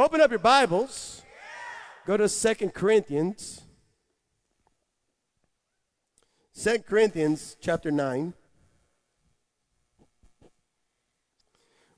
Open up your Bibles. Go to Second Corinthians. 2 Corinthians chapter 9.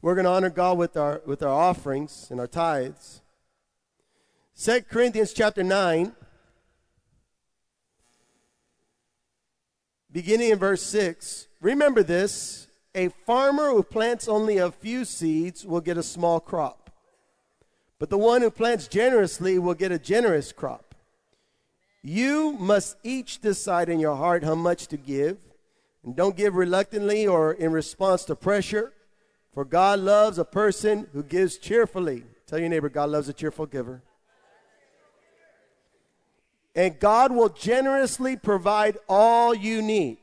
We're going to honor God with our, with our offerings and our tithes. 2 Corinthians chapter 9, beginning in verse 6. Remember this a farmer who plants only a few seeds will get a small crop, but the one who plants generously will get a generous crop. You must each decide in your heart how much to give, and don't give reluctantly or in response to pressure, for God loves a person who gives cheerfully. Tell your neighbor, God loves a cheerful giver. And God will generously provide all you need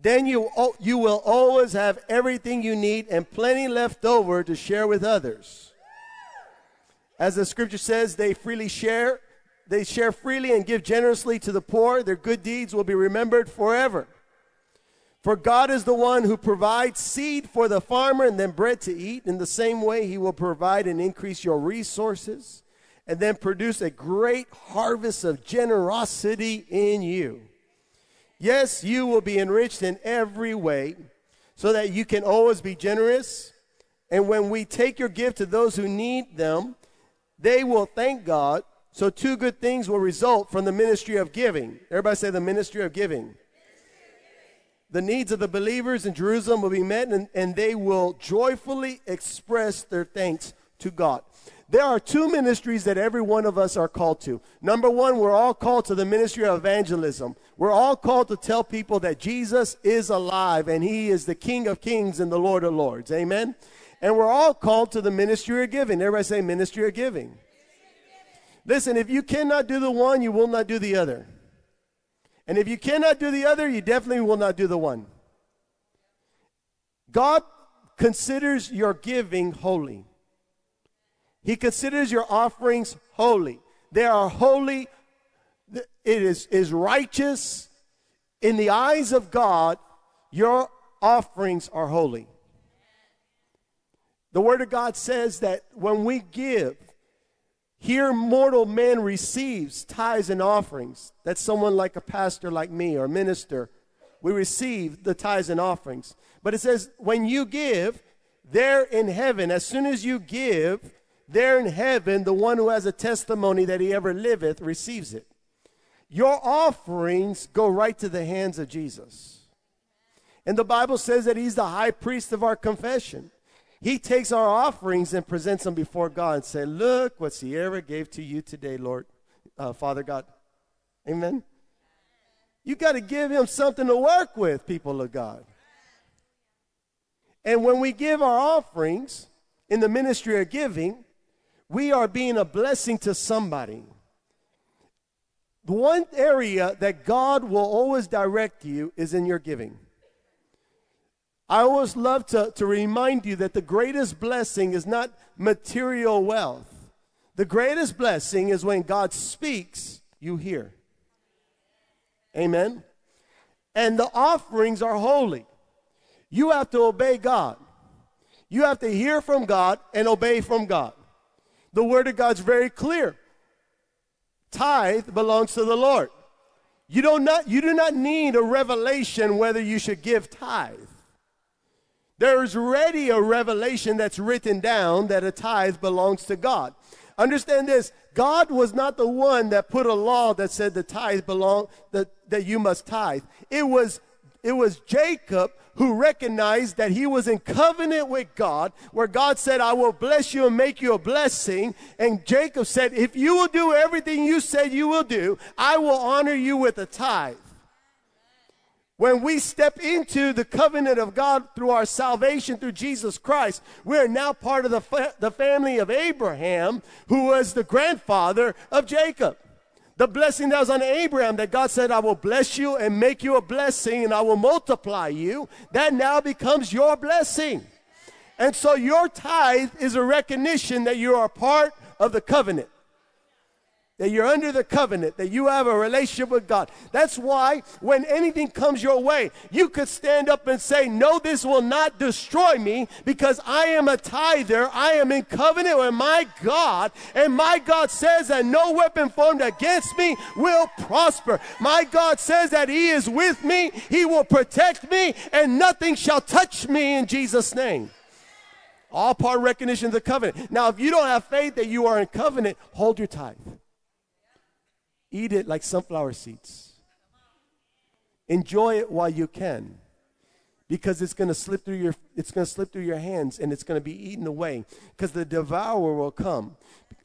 then you, you will always have everything you need and plenty left over to share with others. As the scripture says, they freely share, they share freely and give generously to the poor. Their good deeds will be remembered forever. For God is the one who provides seed for the farmer and then bread to eat. In the same way, He will provide and increase your resources and then produce a great harvest of generosity in you. Yes, you will be enriched in every way so that you can always be generous. And when we take your gift to those who need them, they will thank God. So, two good things will result from the ministry of giving. Everybody say the ministry of giving. The needs of the believers in Jerusalem will be met, and, and they will joyfully express their thanks to God. There are two ministries that every one of us are called to. Number one, we're all called to the ministry of evangelism. We're all called to tell people that Jesus is alive and he is the King of kings and the Lord of lords. Amen. And we're all called to the ministry of giving. Everybody say ministry of giving. Listen, if you cannot do the one, you will not do the other. And if you cannot do the other, you definitely will not do the one. God considers your giving holy. He considers your offerings holy. They are holy. It is, is righteous. In the eyes of God, your offerings are holy. The Word of God says that when we give, here mortal man receives tithes and offerings. That's someone like a pastor like me or minister. We receive the tithes and offerings. But it says, when you give, there in heaven, as soon as you give, there in heaven, the one who has a testimony that he ever liveth receives it. Your offerings go right to the hands of Jesus. And the Bible says that he's the high priest of our confession. He takes our offerings and presents them before God and say, look what Sierra gave to you today, Lord, uh, Father God. Amen. You got to give him something to work with, people of God. And when we give our offerings in the ministry of giving, we are being a blessing to somebody. The one area that God will always direct you is in your giving. I always love to, to remind you that the greatest blessing is not material wealth. The greatest blessing is when God speaks, you hear. Amen. And the offerings are holy. You have to obey God. You have to hear from God and obey from God. The Word of God's very clear. Tithe belongs to the Lord. You, do not, you do not need a revelation whether you should give tithe. There's already a revelation that's written down that a tithe belongs to God. Understand this God was not the one that put a law that said the tithe belong that, that you must tithe. It was it was Jacob who recognized that he was in covenant with God, where God said, I will bless you and make you a blessing. And Jacob said, If you will do everything you said you will do, I will honor you with a tithe. When we step into the covenant of God through our salvation through Jesus Christ, we are now part of the, fa- the family of Abraham, who was the grandfather of Jacob. The blessing that was on Abraham, that God said, I will bless you and make you a blessing and I will multiply you, that now becomes your blessing. And so your tithe is a recognition that you are part of the covenant. That you're under the covenant, that you have a relationship with God. That's why when anything comes your way, you could stand up and say, No, this will not destroy me because I am a tither. I am in covenant with my God, and my God says that no weapon formed against me will prosper. My God says that He is with me, He will protect me, and nothing shall touch me in Jesus' name. All part recognition of the covenant. Now, if you don't have faith that you are in covenant, hold your tithe. Eat it like sunflower seeds. Enjoy it while you can because it's going to slip through your it's going to slip through your hands and it's going to be eaten away because the devourer will come.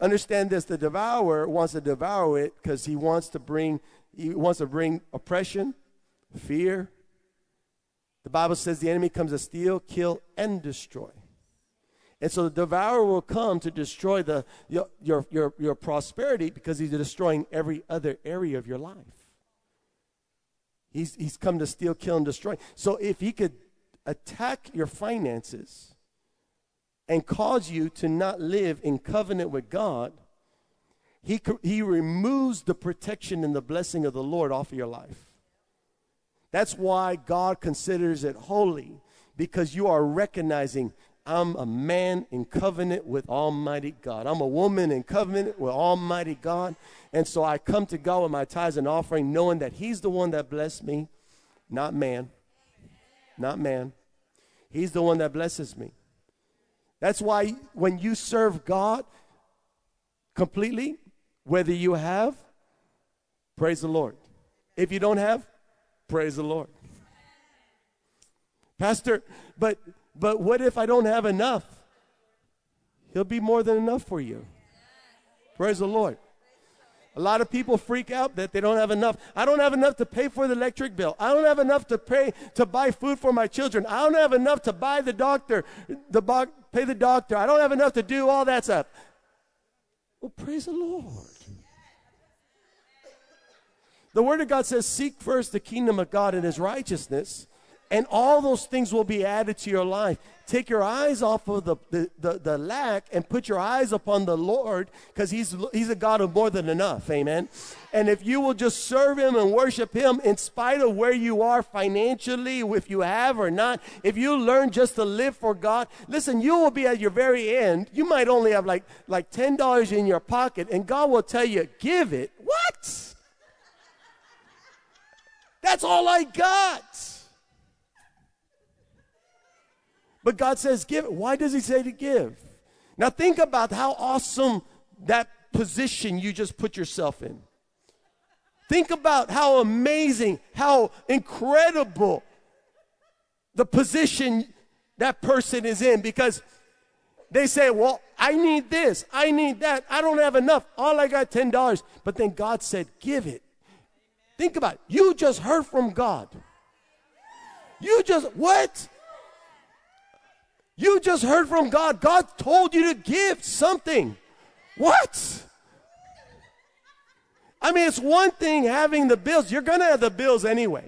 Understand this the devourer wants to devour it because he wants to bring he wants to bring oppression fear. The bible says the enemy comes to steal kill and destroy and so the devourer will come to destroy the, your, your, your, your prosperity because he's destroying every other area of your life. He's, he's come to steal, kill, and destroy. So if he could attack your finances and cause you to not live in covenant with God, he, he removes the protection and the blessing of the Lord off of your life. That's why God considers it holy because you are recognizing I'm a man in covenant with Almighty God. I'm a woman in covenant with Almighty God. And so I come to God with my tithes and offering, knowing that He's the one that blessed me, not man. Not man. He's the one that blesses me. That's why when you serve God completely, whether you have, praise the Lord. If you don't have, praise the Lord. Pastor, but but what if I don't have enough? He'll be more than enough for you. Praise the Lord. A lot of people freak out that they don't have enough. I don't have enough to pay for the electric bill. I don't have enough to pay to buy food for my children. I don't have enough to buy the doctor, the bo- pay the doctor. I don't have enough to do all that stuff. Well, praise the Lord. The Word of God says, Seek first the kingdom of God and his righteousness, and all those things will be added to your life. Take your eyes off of the, the, the, the lack and put your eyes upon the Lord because he's, he's a God of more than enough. Amen. And if you will just serve Him and worship Him in spite of where you are financially, if you have or not, if you learn just to live for God, listen, you will be at your very end. You might only have like, like $10 in your pocket, and God will tell you, give it. What? That's all I got. But God says, give. Why does He say to give? Now think about how awesome that position you just put yourself in. Think about how amazing, how incredible the position that person is in because they say, Well, I need this, I need that, I don't have enough, all I got $10. But then God said, Give it. Think about it. You just heard from God. You just, what? You just heard from God. God told you to give something. What? I mean, it's one thing having the bills. You're going to have the bills anyway.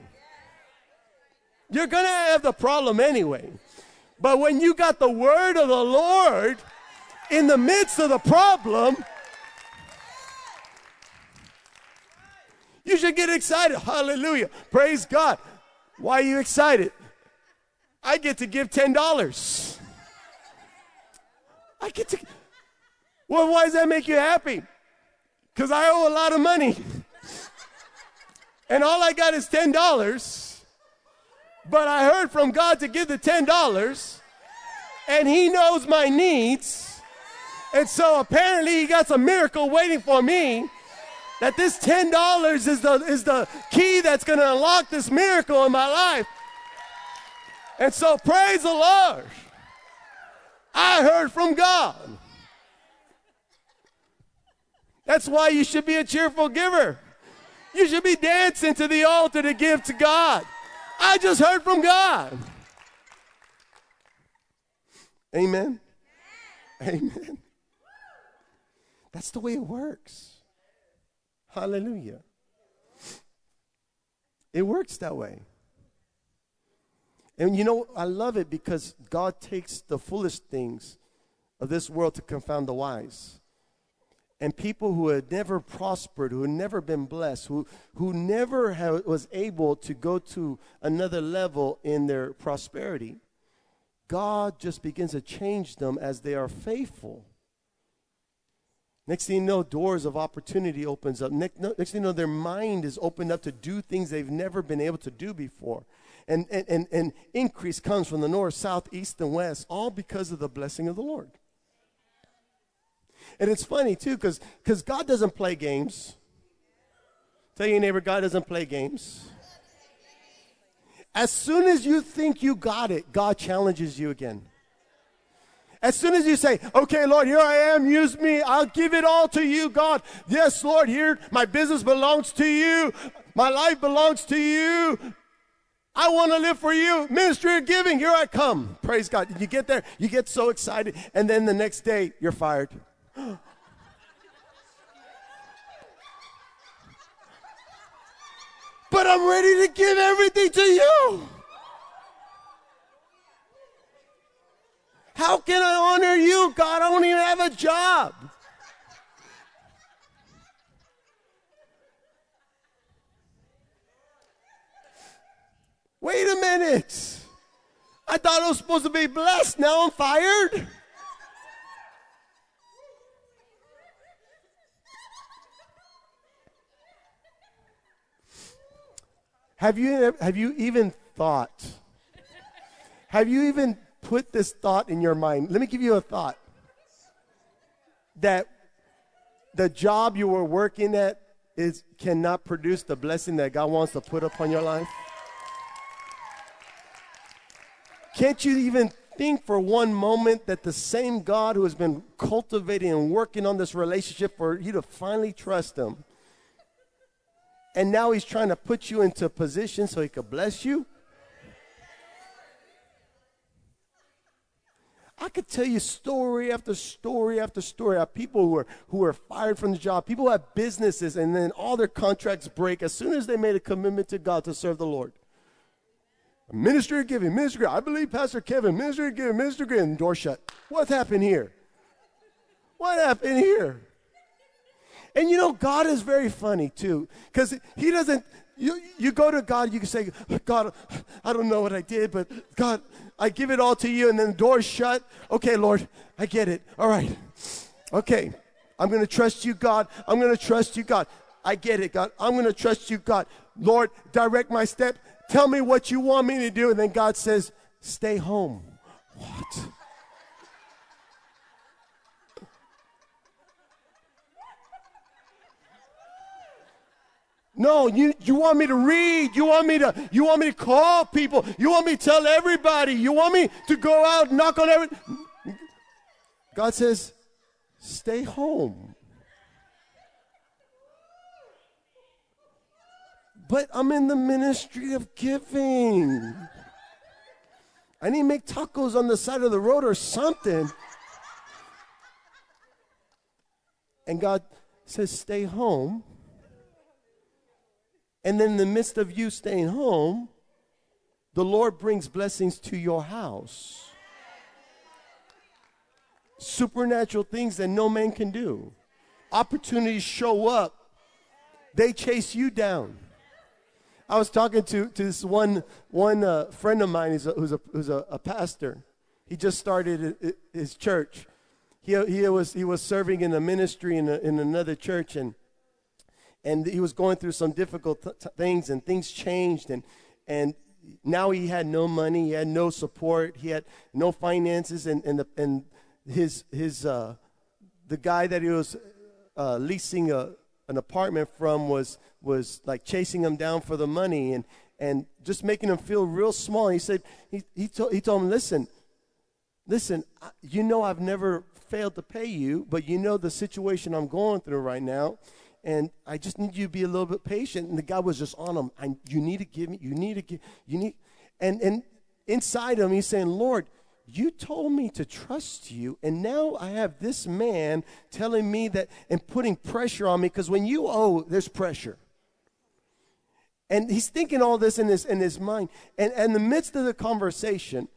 You're going to have the problem anyway. But when you got the word of the Lord in the midst of the problem, you should get excited. Hallelujah. Praise God. Why are you excited? I get to give $10. I get to. Well, why does that make you happy? Because I owe a lot of money. and all I got is $10. But I heard from God to give the $10. And He knows my needs. And so apparently He got some miracle waiting for me. That this $10 is the, is the key that's going to unlock this miracle in my life. And so praise the Lord. I heard from God. That's why you should be a cheerful giver. You should be dancing to the altar to give to God. I just heard from God. Amen. Amen. That's the way it works. Hallelujah. It works that way. And you know, I love it because God takes the foolish things of this world to confound the wise. and people who had never prospered, who had never been blessed, who, who never ha- was able to go to another level in their prosperity, God just begins to change them as they are faithful. Next thing you know, doors of opportunity opens up. Next, next thing you know, their mind is opened up to do things they've never been able to do before. And, and, and, increase comes from the north, south, east, and west, all because of the blessing of the Lord. And it's funny, too, because God doesn't play games. Tell your neighbor, God doesn't play games. As soon as you think you got it, God challenges you again. As soon as you say, okay, Lord, here I am, use me, I'll give it all to you, God. Yes, Lord, here, my business belongs to you, my life belongs to you. I want to live for you. Ministry of giving, here I come. Praise God. You get there, you get so excited, and then the next day, you're fired. but I'm ready to give everything to you. How can I honor you, God? I don't even have a job. Wait a minute. I thought I was supposed to be blessed. Now I'm fired. Have you, have you even thought? Have you even put this thought in your mind? Let me give you a thought. That the job you were working at is cannot produce the blessing that God wants to put upon your life? Can't you even think for one moment that the same God who has been cultivating and working on this relationship for you to finally trust Him and now he's trying to put you into a position so he could bless you. I could tell you story after story after story of people who are who are fired from the job, people who have businesses, and then all their contracts break as soon as they made a commitment to God to serve the Lord. Ministry of giving, ministry. I believe Pastor Kevin, ministry of giving, ministry of giving, door shut. What happened here? What happened here? And you know, God is very funny too, because He doesn't. You, you go to God, you can say, God, I don't know what I did, but God, I give it all to you, and then the door's shut. Okay, Lord, I get it. All right. Okay, I'm going to trust you, God. I'm going to trust you, God. I get it, God. I'm going to trust you, God. Lord, direct my step. Tell me what you want me to do. And then God says, stay home. What? No, you, you want me to read. You want me to you want me to call people. You want me to tell everybody. You want me to go out knock on every God says, stay home. But I'm in the ministry of giving. I need to make tacos on the side of the road or something. And God says, stay home and then in the midst of you staying home, the Lord brings blessings to your house. Supernatural things that no man can do. Opportunities show up, they chase you down. I was talking to, to this one, one uh, friend of mine who's, a, who's, a, who's a, a pastor. He just started his church. He, he, was, he was serving in a ministry in, a, in another church, and and he was going through some difficult th- things and things changed and and now he had no money he had no support he had no finances and and, the, and his his uh, the guy that he was uh, leasing a, an apartment from was was like chasing him down for the money and and just making him feel real small he said he he told he told him listen listen you know I've never failed to pay you but you know the situation I'm going through right now and I just need you to be a little bit patient. And the guy was just on him. I, you need to give me, you need to give, you need, and, and inside him, he's saying, Lord, you told me to trust you, and now I have this man telling me that and putting pressure on me because when you owe, there's pressure. And he's thinking all this in his in his mind. And, in the midst of the conversation,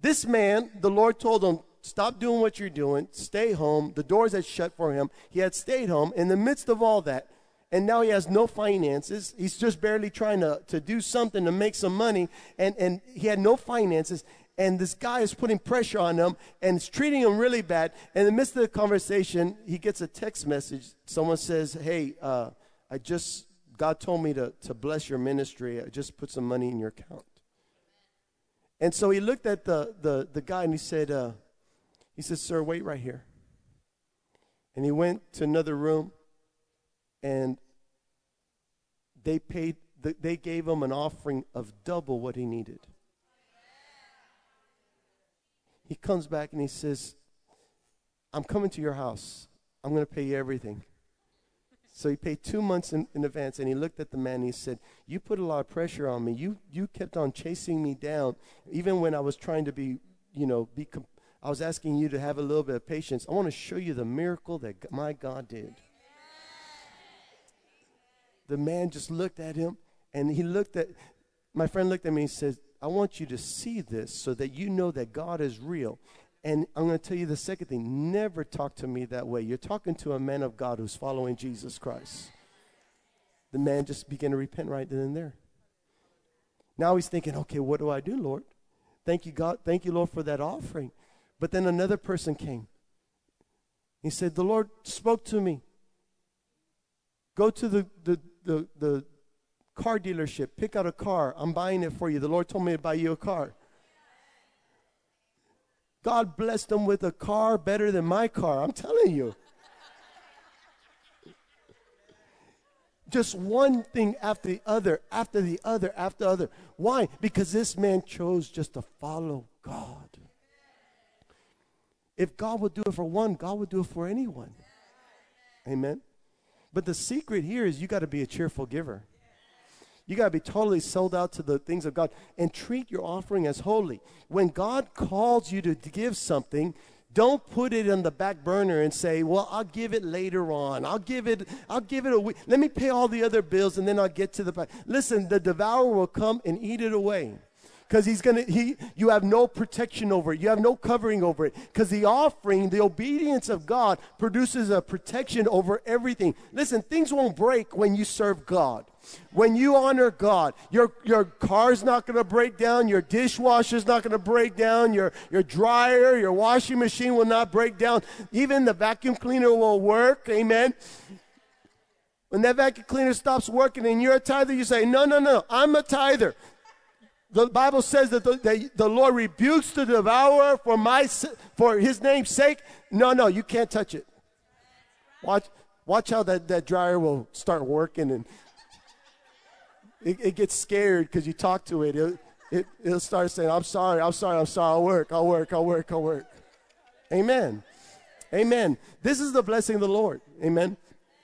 this man, the Lord told him stop doing what you're doing, stay home. The doors had shut for him. He had stayed home. In the midst of all that, and now he has no finances. He's just barely trying to, to do something to make some money, and, and he had no finances. And this guy is putting pressure on him and is treating him really bad. In the midst of the conversation, he gets a text message. Someone says, Hey, uh, I just, God told me to, to bless your ministry. I just put some money in your account. And so he looked at the, the, the guy and he said, uh, he said, Sir, wait right here. And he went to another room and they paid they gave him an offering of double what he needed he comes back and he says i'm coming to your house i'm going to pay you everything so he paid two months in, in, advance and he looked at the man and he said you put a lot of pressure on me. You you kept on chasing me down even when i was trying to be you know be i was asking you to have a little bit of patience. I want to show you the miracle that my god did. The man just looked at him and he looked at my friend looked at me and said i want you to see this so that you know that god is real and i'm going to tell you the second thing. Never talk to me that way. You're talking to a man of god who's following jesus christ. The man just began to repent right then and there. Now he's thinking okay what do i do lord? Thank you god thank you lord for that offering. But then another person came. He said the lord spoke to me. Go to the, the the, the car dealership, pick out a car. I'm buying it for you. The Lord told me to buy you a car. God blessed them with a car better than my car. I'm telling you. Just one thing after the other, after the other, after the other. Why? Because this man chose just to follow God. If God would do it for one, God would do it for anyone. Amen. But the secret here is you got to be a cheerful giver. You got to be totally sold out to the things of God and treat your offering as holy. When God calls you to give something, don't put it on the back burner and say, "Well, I'll give it later on. I'll give it I'll give it a week. Let me pay all the other bills and then I'll get to the Listen, the devourer will come and eat it away because he's going to he you have no protection over it. You have no covering over it. Because the offering the obedience of god produces a protection over everything. Listen things won't break when you serve god. When you honor god your your car's not going to break down your dishwasher's not going to break down your your dryer your washing machine will not break down. Even the vacuum cleaner will work amen? When that vacuum cleaner stops working and you're a tither, you say, No, no, no, I'm a tither the Bible says that the, that the Lord rebukes the devourer for my for his name's sake. No, no, you can't touch it. Watch, watch how that, that dryer will start working and it, it gets scared because you talk to it. it. It, it'll start saying, I'm sorry, I'm sorry, I'm sorry, I'll work, I'll work, I'll work, I'll work. Amen. Amen. This is the blessing of the Lord. Amen.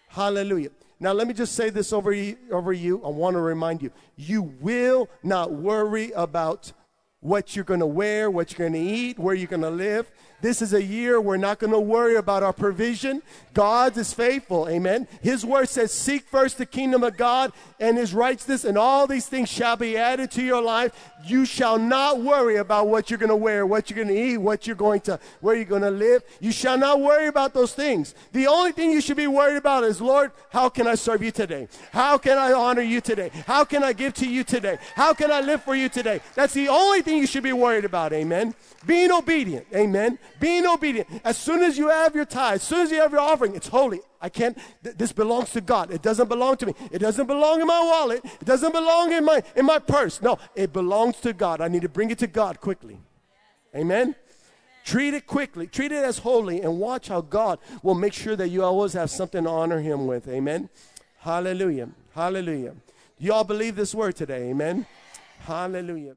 Hallelujah. Now, let me just say this over you, over you. I want to remind you you will not worry about what you're going to wear, what you're going to eat, where you're going to live. This is a year we're not going to worry about our provision. God is faithful. Amen. His word says, Seek first the kingdom of God and his righteousness, and all these things shall be added to your life. You shall not worry about what you're going to wear, what you're going to eat, what you're going to, where you're going to live. You shall not worry about those things. The only thing you should be worried about is, Lord, how can I serve you today? How can I honor you today? How can I give to you today? How can I live for you today? That's the only thing you should be worried about. Amen. Being obedient. Amen. Being obedient. As soon as you have your tithe, as soon as you have your offering, it's holy. I can't, th- this belongs to God. It doesn't belong to me. It doesn't belong in my wallet. It doesn't belong in my, in my purse. No, it belongs to God. I need to bring it to God quickly. Amen. Treat it quickly. Treat it as holy and watch how God will make sure that you always have something to honor Him with. Amen. Hallelujah. Hallelujah. You all believe this word today? Amen. Hallelujah.